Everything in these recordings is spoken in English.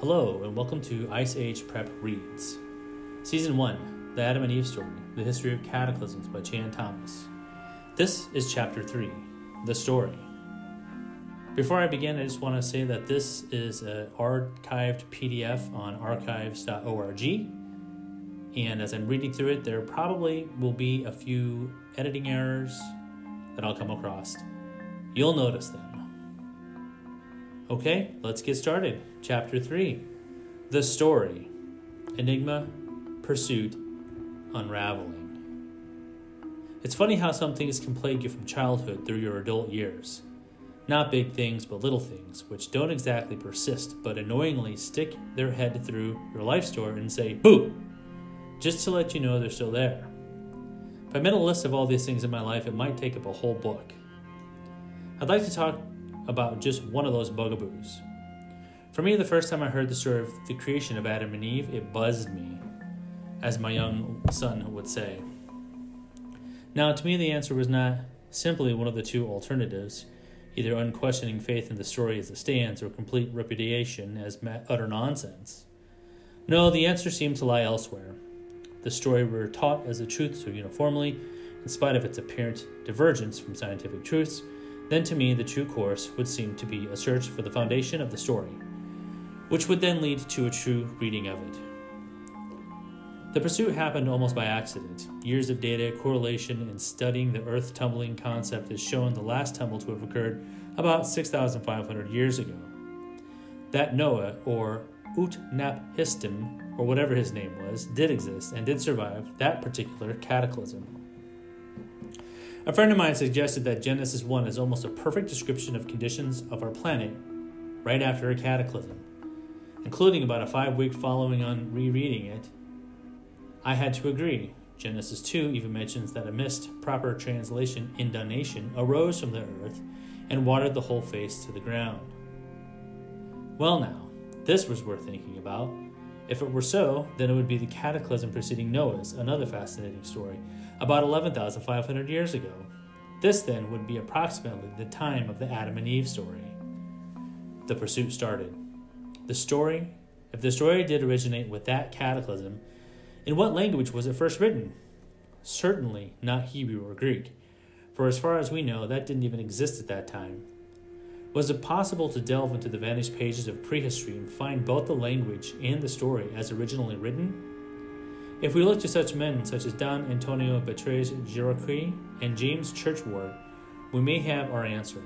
Hello, and welcome to Ice Age Prep Reads. Season 1 The Adam and Eve Story The History of Cataclysms by Chan Thomas. This is Chapter 3 The Story. Before I begin, I just want to say that this is an archived PDF on archives.org. And as I'm reading through it, there probably will be a few editing errors that I'll come across. You'll notice them. Okay, let's get started. Chapter 3 The Story Enigma, Pursuit, Unraveling. It's funny how some things can plague you from childhood through your adult years. Not big things, but little things, which don't exactly persist, but annoyingly stick their head through your life story and say, Boo! Just to let you know they're still there. If I made a list of all these things in my life, it might take up a whole book. I'd like to talk about just one of those bugaboos. For me, the first time I heard the story of the creation of Adam and Eve, it buzzed me, as my young son would say. Now, to me, the answer was not simply one of the two alternatives either unquestioning faith in the story as it stands or complete repudiation as utter nonsense. No, the answer seemed to lie elsewhere. The story we were taught as a truth so uniformly, in spite of its apparent divergence from scientific truths, then to me the true course would seem to be a search for the foundation of the story, which would then lead to a true reading of it. The pursuit happened almost by accident. Years of data, correlation, and studying the Earth tumbling concept has shown the last tumble to have occurred about 6,500 years ago. That Noah, or Utnapishtim, or whatever his name was, did exist and did survive that particular cataclysm. A friend of mine suggested that Genesis 1 is almost a perfect description of conditions of our planet right after a cataclysm, including about a five week following on rereading it. I had to agree. Genesis 2 even mentions that a mist, proper translation inundation, arose from the earth and watered the whole face to the ground. Well, now, this was worth thinking about. If it were so, then it would be the cataclysm preceding Noah's, another fascinating story, about 11,500 years ago. This then would be approximately the time of the Adam and Eve story. The pursuit started. The story, if the story did originate with that cataclysm, in what language was it first written? Certainly not Hebrew or Greek, for as far as we know, that didn't even exist at that time. Was it possible to delve into the vanished pages of prehistory and find both the language and the story as originally written? If we look to such men such as Don Antonio Batres Jauregui and James Churchward, we may have our answer.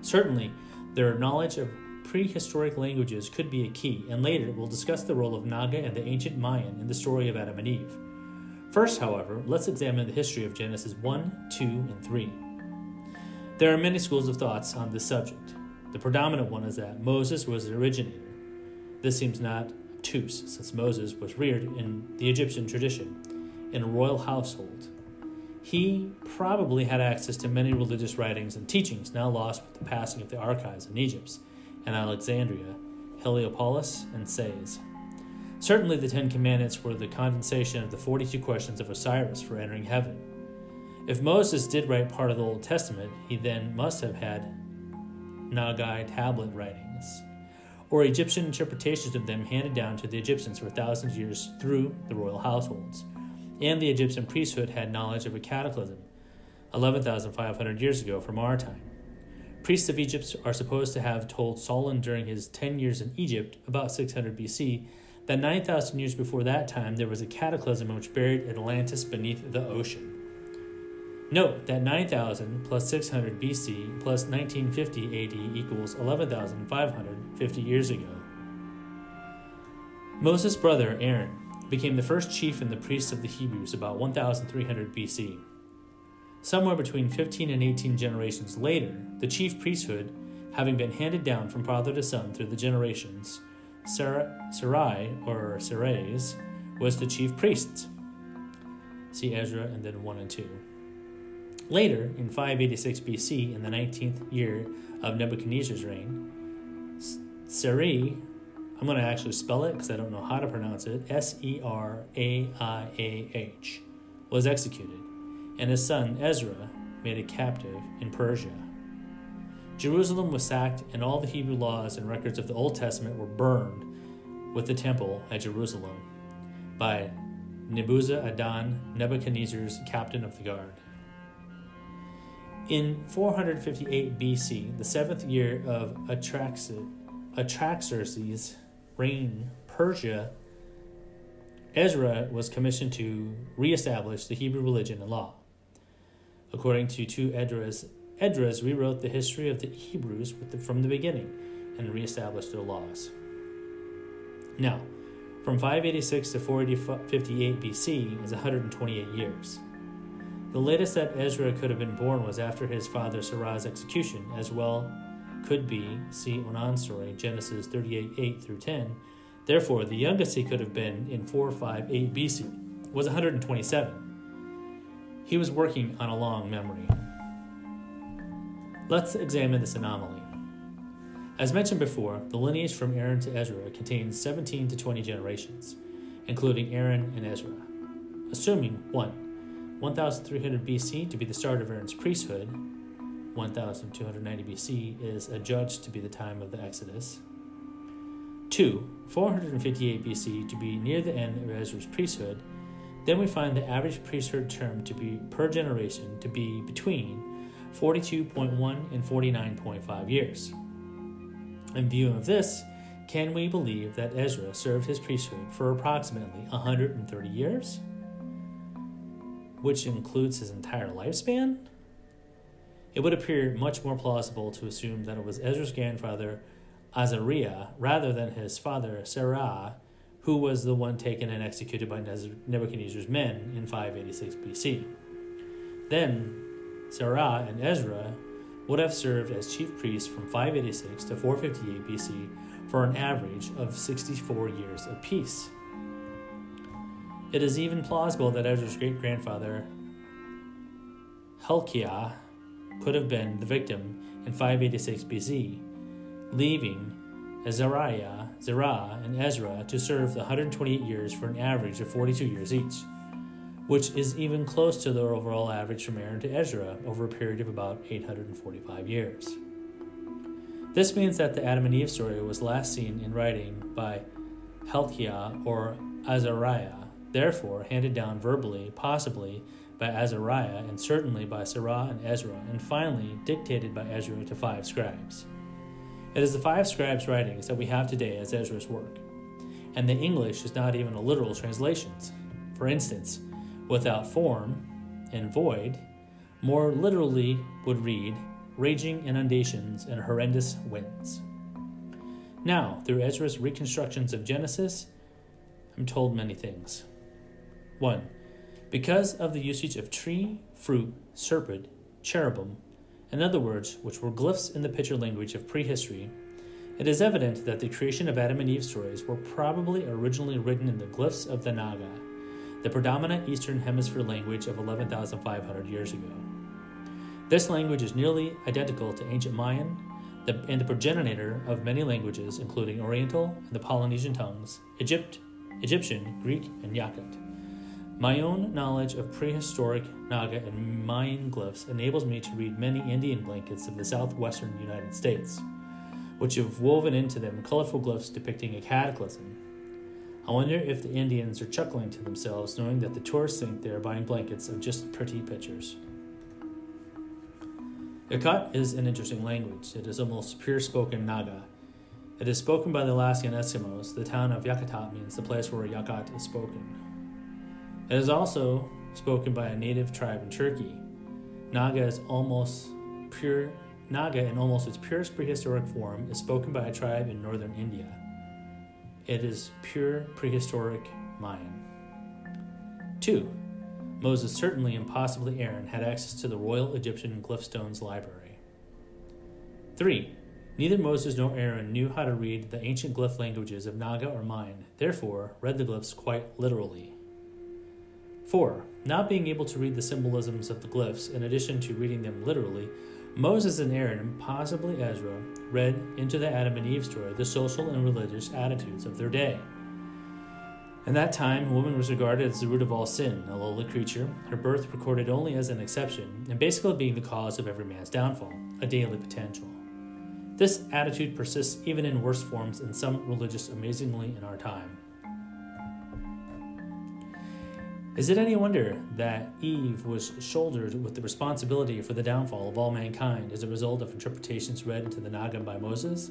Certainly, their knowledge of prehistoric languages could be a key, and later we'll discuss the role of Naga and the ancient Mayan in the story of Adam and Eve. First, however, let's examine the history of Genesis 1, 2, and 3. There are many schools of thoughts on this subject. The predominant one is that Moses was the originator. This seems not obtuse, since Moses was reared in the Egyptian tradition, in a royal household. He probably had access to many religious writings and teachings now lost with the passing of the archives in Egypt and Alexandria, Heliopolis, and Sais. Certainly, the Ten Commandments were the condensation of the 42 questions of Osiris for entering heaven. If Moses did write part of the Old Testament, he then must have had Nagai tablet writings, or Egyptian interpretations of them handed down to the Egyptians for thousands of years through the royal households. And the Egyptian priesthood had knowledge of a cataclysm 11,500 years ago from our time. Priests of Egypt are supposed to have told Solon during his 10 years in Egypt, about 600 BC, that 9,000 years before that time there was a cataclysm which buried Atlantis beneath the ocean. Note that 9,000 plus 600 BC plus 1950 AD equals 11,550 years ago. Moses' brother Aaron became the first chief and the priest of the Hebrews about 1300 BC. Somewhere between 15 and 18 generations later, the chief priesthood, having been handed down from father to son through the generations, Sarai, or Sarais, was the chief priest. See Ezra and then 1 and 2. Later, in 586 BC, in the 19th year of Nebuchadnezzar's reign, Sarai, I'm going to actually spell it because I don't know how to pronounce it, S E R A I A H, was executed, and his son Ezra made a captive in Persia. Jerusalem was sacked, and all the Hebrew laws and records of the Old Testament were burned with the temple at Jerusalem by Nebuzaradan, Nebuchadnezzar's captain of the guard. In 458 BC, the seventh year of Artaxerxes' reign, Persia, Ezra was commissioned to reestablish the Hebrew religion and law. According to two Esdras, Esdras rewrote the history of the Hebrews the, from the beginning and reestablished their laws. Now, from 586 to 458 BC is 128 years. The latest that Ezra could have been born was after his father Sarah's execution, as well could be, see Onan story, Genesis 38 8 through 10. Therefore, the youngest he could have been in 458 BC was 127. He was working on a long memory. Let's examine this anomaly. As mentioned before, the lineage from Aaron to Ezra contains 17 to 20 generations, including Aaron and Ezra. Assuming 1. 1300 BC to be the start of Aaron's priesthood, 1290 BC is adjudged to be the time of the Exodus. 2. 458 BC to be near the end of Ezra's priesthood, then we find the average priesthood term to be per generation to be between 42.1 and 49.5 years. In view of this, can we believe that Ezra served his priesthood for approximately 130 years? Which includes his entire lifespan? It would appear much more plausible to assume that it was Ezra's grandfather, Azariah, rather than his father, Sarah, who was the one taken and executed by Nebuchadnezzar's men in 586 BC. Then, Sarah and Ezra would have served as chief priests from 586 to 458 BC for an average of 64 years apiece. It is even plausible that Ezra's great grandfather, Hilkiah, could have been the victim in 586 BC, leaving Azariah, Zerah, and Ezra to serve the 128 years for an average of 42 years each which is even close to the overall average from Aaron to Ezra over a period of about 845 years. This means that the Adam and Eve story was last seen in writing by Hilkiah or Azariah, therefore handed down verbally, possibly by Azariah, and certainly by Sarah and Ezra, and finally dictated by Ezra to five scribes. It is the five scribes' writings that we have today as Ezra's work, and the English is not even a literal translation. For instance, without form and void, more literally would read raging inundations and horrendous winds. Now, through Ezra's reconstructions of Genesis, I'm told many things. 1. Because of the usage of tree, fruit, serpent, cherubim, in other words, which were glyphs in the picture language of prehistory, it is evident that the creation of Adam and Eve stories were probably originally written in the glyphs of the Naga, the predominant Eastern Hemisphere language of 11,500 years ago. This language is nearly identical to ancient Mayan the, and the progenitor of many languages, including Oriental and the Polynesian tongues, Egypt, Egyptian, Greek, and Yakut. My own knowledge of prehistoric Naga and Mayan glyphs enables me to read many Indian blankets of the southwestern United States, which have woven into them colorful glyphs depicting a cataclysm I wonder if the Indians are chuckling to themselves knowing that the tourists think they are buying blankets of just pretty pictures. Yakut is an interesting language. It is almost pure spoken Naga. It is spoken by the Alaskan Eskimos. The town of Yakutat means the place where Yakut is spoken. It is also spoken by a native tribe in Turkey. Naga is almost pure Naga in almost its purest prehistoric form is spoken by a tribe in northern India. It is pure prehistoric Mayan. 2. Moses certainly and possibly Aaron had access to the royal Egyptian glyphstones library. 3. Neither Moses nor Aaron knew how to read the ancient glyph languages of Naga or Mayan, therefore, read the glyphs quite literally. 4. Not being able to read the symbolisms of the glyphs, in addition to reading them literally, Moses and Aaron, and possibly Ezra, read into the Adam and Eve story the social and religious attitudes of their day. In that time, woman was regarded as the root of all sin, a lowly creature, her birth recorded only as an exception, and basically being the cause of every man's downfall, a daily potential. This attitude persists even in worse forms in some religious amazingly in our time. Is it any wonder that Eve was shouldered with the responsibility for the downfall of all mankind as a result of interpretations read into the Nagam by Moses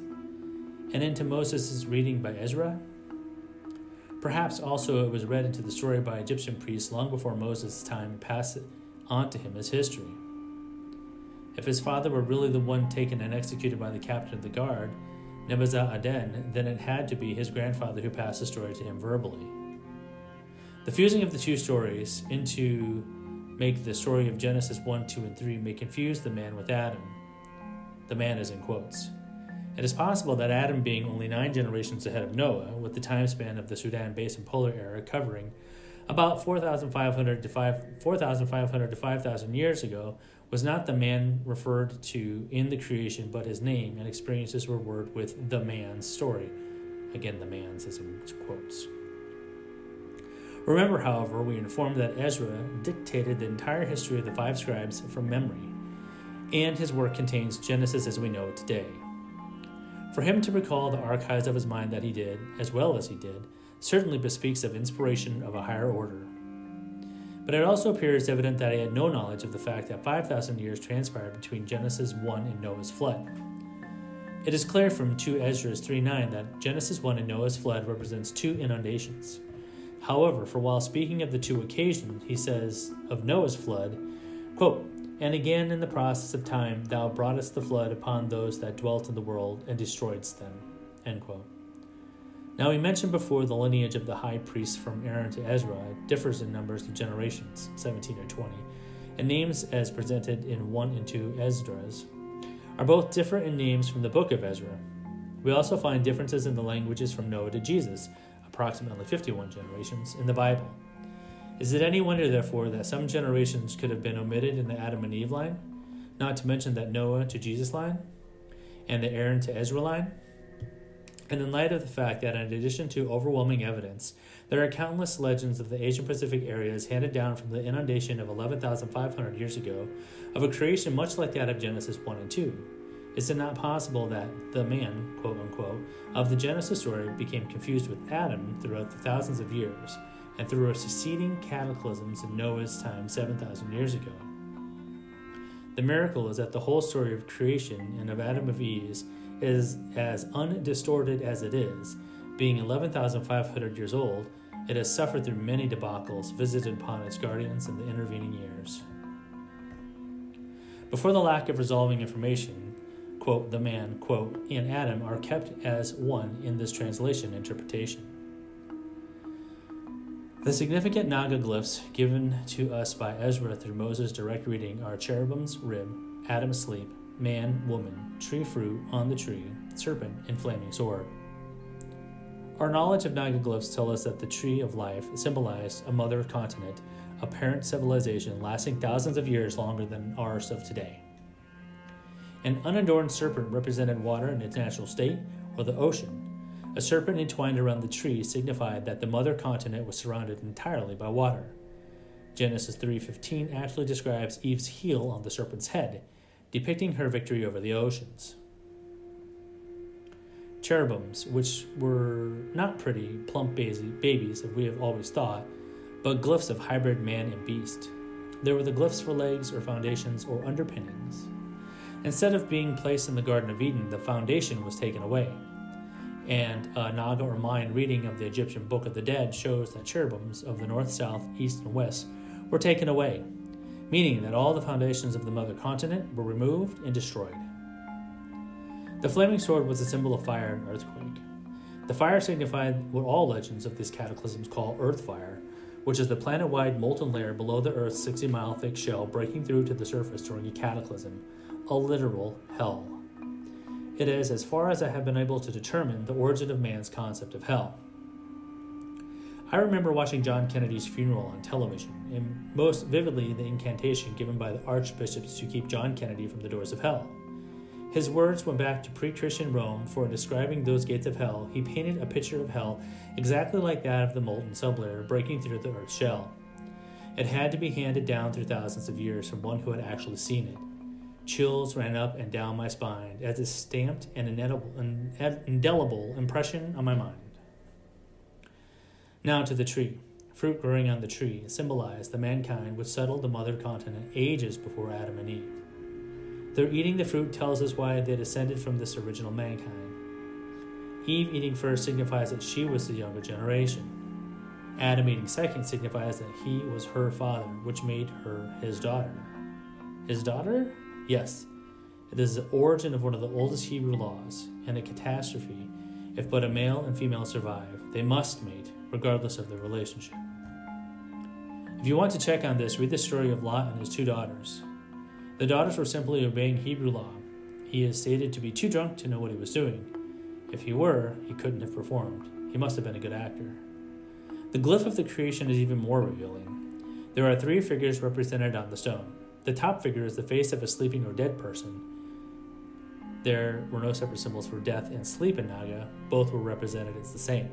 and into Moses' reading by Ezra? Perhaps also it was read into the story by Egyptian priests long before Moses' time and passed on to him as history. If his father were really the one taken and executed by the captain of the guard, Nebuzaradan, then it had to be his grandfather who passed the story to him verbally. The fusing of the two stories into make the story of Genesis 1, 2, and 3 may confuse the man with Adam. The man is in quotes. It is possible that Adam, being only nine generations ahead of Noah, with the time span of the Sudan Basin Polar Era covering about 4,500 to 5, 4,500 to 5,000 years ago, was not the man referred to in the creation, but his name and experiences were word with the man's story. Again, the man's is in quotes. Remember, however, we informed that Ezra dictated the entire history of the five scribes from memory, and his work contains Genesis as we know it today. For him to recall the archives of his mind that he did, as well as he did, certainly bespeaks of inspiration of a higher order. But it also appears evident that he had no knowledge of the fact that 5,000 years transpired between Genesis 1 and Noah's flood. It is clear from 2 Ezra 3 9 that Genesis 1 and Noah's flood represents two inundations. However, for while speaking of the two occasions, he says of Noah's flood, quote, And again in the process of time thou broughtest the flood upon those that dwelt in the world and destroyedst them. End quote. Now, we mentioned before the lineage of the high priest from Aaron to Ezra differs in numbers of generations, 17 or 20, and names as presented in 1 and 2 Esdras are both different in names from the book of Ezra. We also find differences in the languages from Noah to Jesus, approximately 51 generations, in the Bible. Is it any wonder, therefore, that some generations could have been omitted in the Adam and Eve line, not to mention that Noah to Jesus line, and the Aaron to Ezra line? And in light of the fact that, in addition to overwhelming evidence, there are countless legends of the Asian Pacific areas handed down from the inundation of 11,500 years ago of a creation much like that of Genesis 1 and 2, is it not possible that the man, quote unquote, of the Genesis story became confused with Adam throughout the thousands of years and through succeeding cataclysms in Noah's time 7,000 years ago? The miracle is that the whole story of creation and of Adam of Eve is as undistorted as it is, being 11,500 years old, it has suffered through many debacles visited upon its guardians in the intervening years. Before the lack of resolving information, quote, the man, quote, and Adam are kept as one in this translation interpretation. The significant Naga glyphs given to us by Ezra through Moses' direct reading are cherubim's rib, Adam asleep, man, woman, tree fruit on the tree, serpent, and flaming sword. Our knowledge of Naga glyphs tell us that the tree of life symbolized a mother continent, a parent civilization lasting thousands of years longer than ours of today. An unadorned serpent represented water in its natural state, or the ocean. A serpent entwined around the tree signified that the mother continent was surrounded entirely by water. Genesis 3:15 actually describes Eve's heel on the serpent's head, depicting her victory over the oceans. Cherubims, which were not pretty, plump babies, as we have always thought, but glyphs of hybrid man and beast. There were the glyphs for legs or foundations or underpinnings. Instead of being placed in the Garden of Eden, the foundation was taken away. And a Naga or Mayan reading of the Egyptian Book of the Dead shows that cherubims of the north, south, east, and west were taken away, meaning that all the foundations of the mother continent were removed and destroyed. The flaming sword was a symbol of fire and earthquake. The fire signified what all legends of these cataclysms call earth fire, which is the planet wide molten layer below the Earth's 60 mile thick shell breaking through to the surface during a cataclysm, a literal hell. It is, as far as I have been able to determine, the origin of man's concept of hell. I remember watching John Kennedy's funeral on television, and most vividly the incantation given by the archbishops to keep John Kennedy from the doors of hell. His words went back to pre Christian Rome, for in describing those gates of hell, he painted a picture of hell exactly like that of the molten sublayer breaking through the earth's shell. It had to be handed down through thousands of years from one who had actually seen it. Chills ran up and down my spine as it stamped an indelible impression on my mind. Now to the tree. Fruit growing on the tree symbolized the mankind which settled the mother continent ages before Adam and Eve. Their eating the fruit tells us why they descended from this original mankind. Eve eating first signifies that she was the younger generation. Adam eating second signifies that he was her father, which made her his daughter. His daughter? Yes. It is the origin of one of the oldest Hebrew laws, and a catastrophe. If but a male and female survive, they must mate, regardless of their relationship. If you want to check on this, read the story of Lot and his two daughters. The daughters were simply obeying Hebrew law. He is stated to be too drunk to know what he was doing. If he were, he couldn't have performed. He must have been a good actor. The glyph of the creation is even more revealing. There are three figures represented on the stone. The top figure is the face of a sleeping or dead person. There were no separate symbols for death and sleep in Naga, both were represented as the same.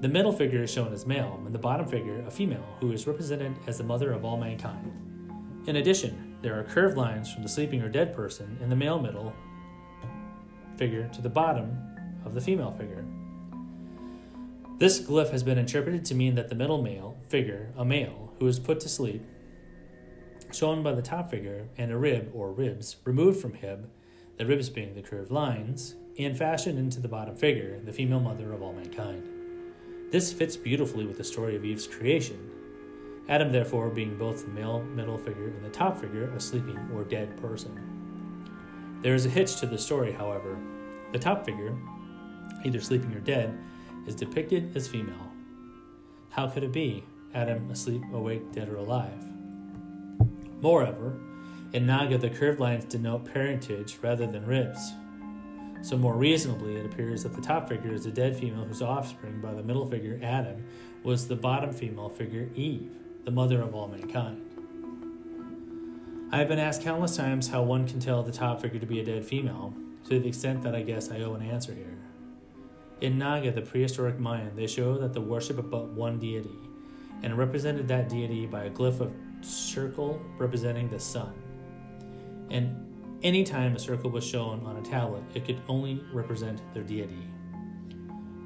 The middle figure is shown as male, and the bottom figure, a female, who is represented as the mother of all mankind. In addition, there are curved lines from the sleeping or dead person in the male middle figure to the bottom of the female figure. This glyph has been interpreted to mean that the middle male figure, a male who is put to sleep, shown by the top figure, and a rib or ribs removed from hip, the ribs being the curved lines, and fashioned into the bottom figure, the female mother of all mankind. This fits beautifully with the story of Eve's creation. Adam, therefore, being both the male middle figure and the top figure, a sleeping or dead person. There is a hitch to the story, however. The top figure, either sleeping or dead, is depicted as female. How could it be? Adam asleep, awake, dead, or alive? Moreover, in Naga, the curved lines denote parentage rather than ribs. So, more reasonably, it appears that the top figure is a dead female whose offspring by the middle figure, Adam, was the bottom female figure, Eve, the mother of all mankind. I have been asked countless times how one can tell the top figure to be a dead female, to the extent that I guess I owe an answer here. In Naga, the prehistoric Mayan, they show that the worship of but one deity, and represented that deity by a glyph of circle representing the sun. And anytime a circle was shown on a tablet, it could only represent their deity.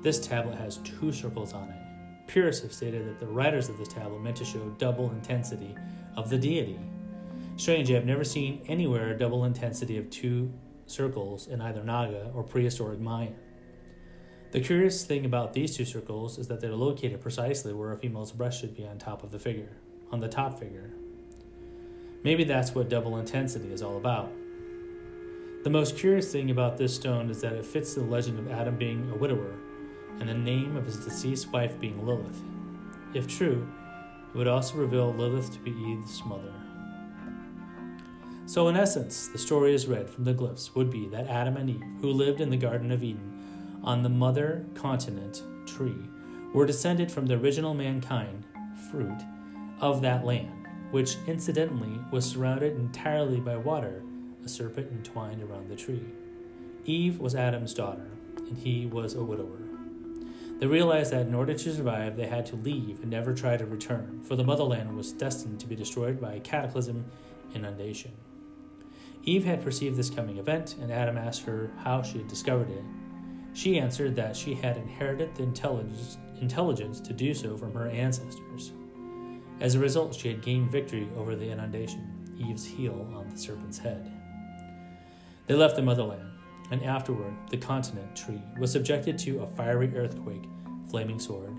This tablet has two circles on it. Purists have stated that the writers of this tablet meant to show double intensity of the deity. Strange, I have never seen anywhere a double intensity of two circles in either Naga or prehistoric Mayan. The curious thing about these two circles is that they're located precisely where a female's breast should be on top of the figure on the top figure. Maybe that's what double intensity is all about. The most curious thing about this stone is that it fits the legend of Adam being a widower and the name of his deceased wife being Lilith. If true, it would also reveal Lilith to be Eve's mother. So, in essence, the story as read from the glyphs would be that Adam and Eve, who lived in the Garden of Eden on the mother continent tree, were descended from the original mankind, fruit, of that land, which incidentally was surrounded entirely by water, a serpent entwined around the tree. Eve was Adam's daughter, and he was a widower. They realized that in order to survive, they had to leave and never try to return, for the motherland was destined to be destroyed by a cataclysm inundation. Eve had perceived this coming event, and Adam asked her how she had discovered it. She answered that she had inherited the intelligence, intelligence to do so from her ancestors. As a result, she had gained victory over the inundation, Eve's heel on the serpent's head. They left the motherland, and afterward, the continent tree was subjected to a fiery earthquake, flaming sword,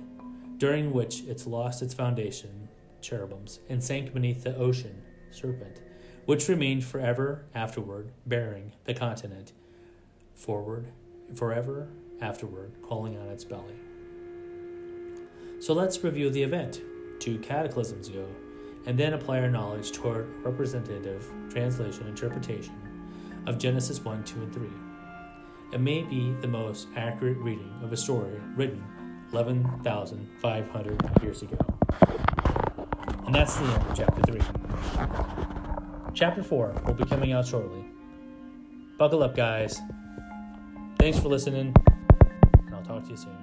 during which it lost its foundation, cherubims, and sank beneath the ocean, serpent, which remained forever afterward bearing the continent forward, forever afterward, crawling on its belly. So let's review the event to cataclysms ago, and then apply our knowledge toward representative translation interpretation of Genesis 1, 2, and 3. It may be the most accurate reading of a story written 11,500 years ago. And that's the end of chapter 3. Chapter 4 will be coming out shortly. Buckle up, guys. Thanks for listening, and I'll talk to you soon.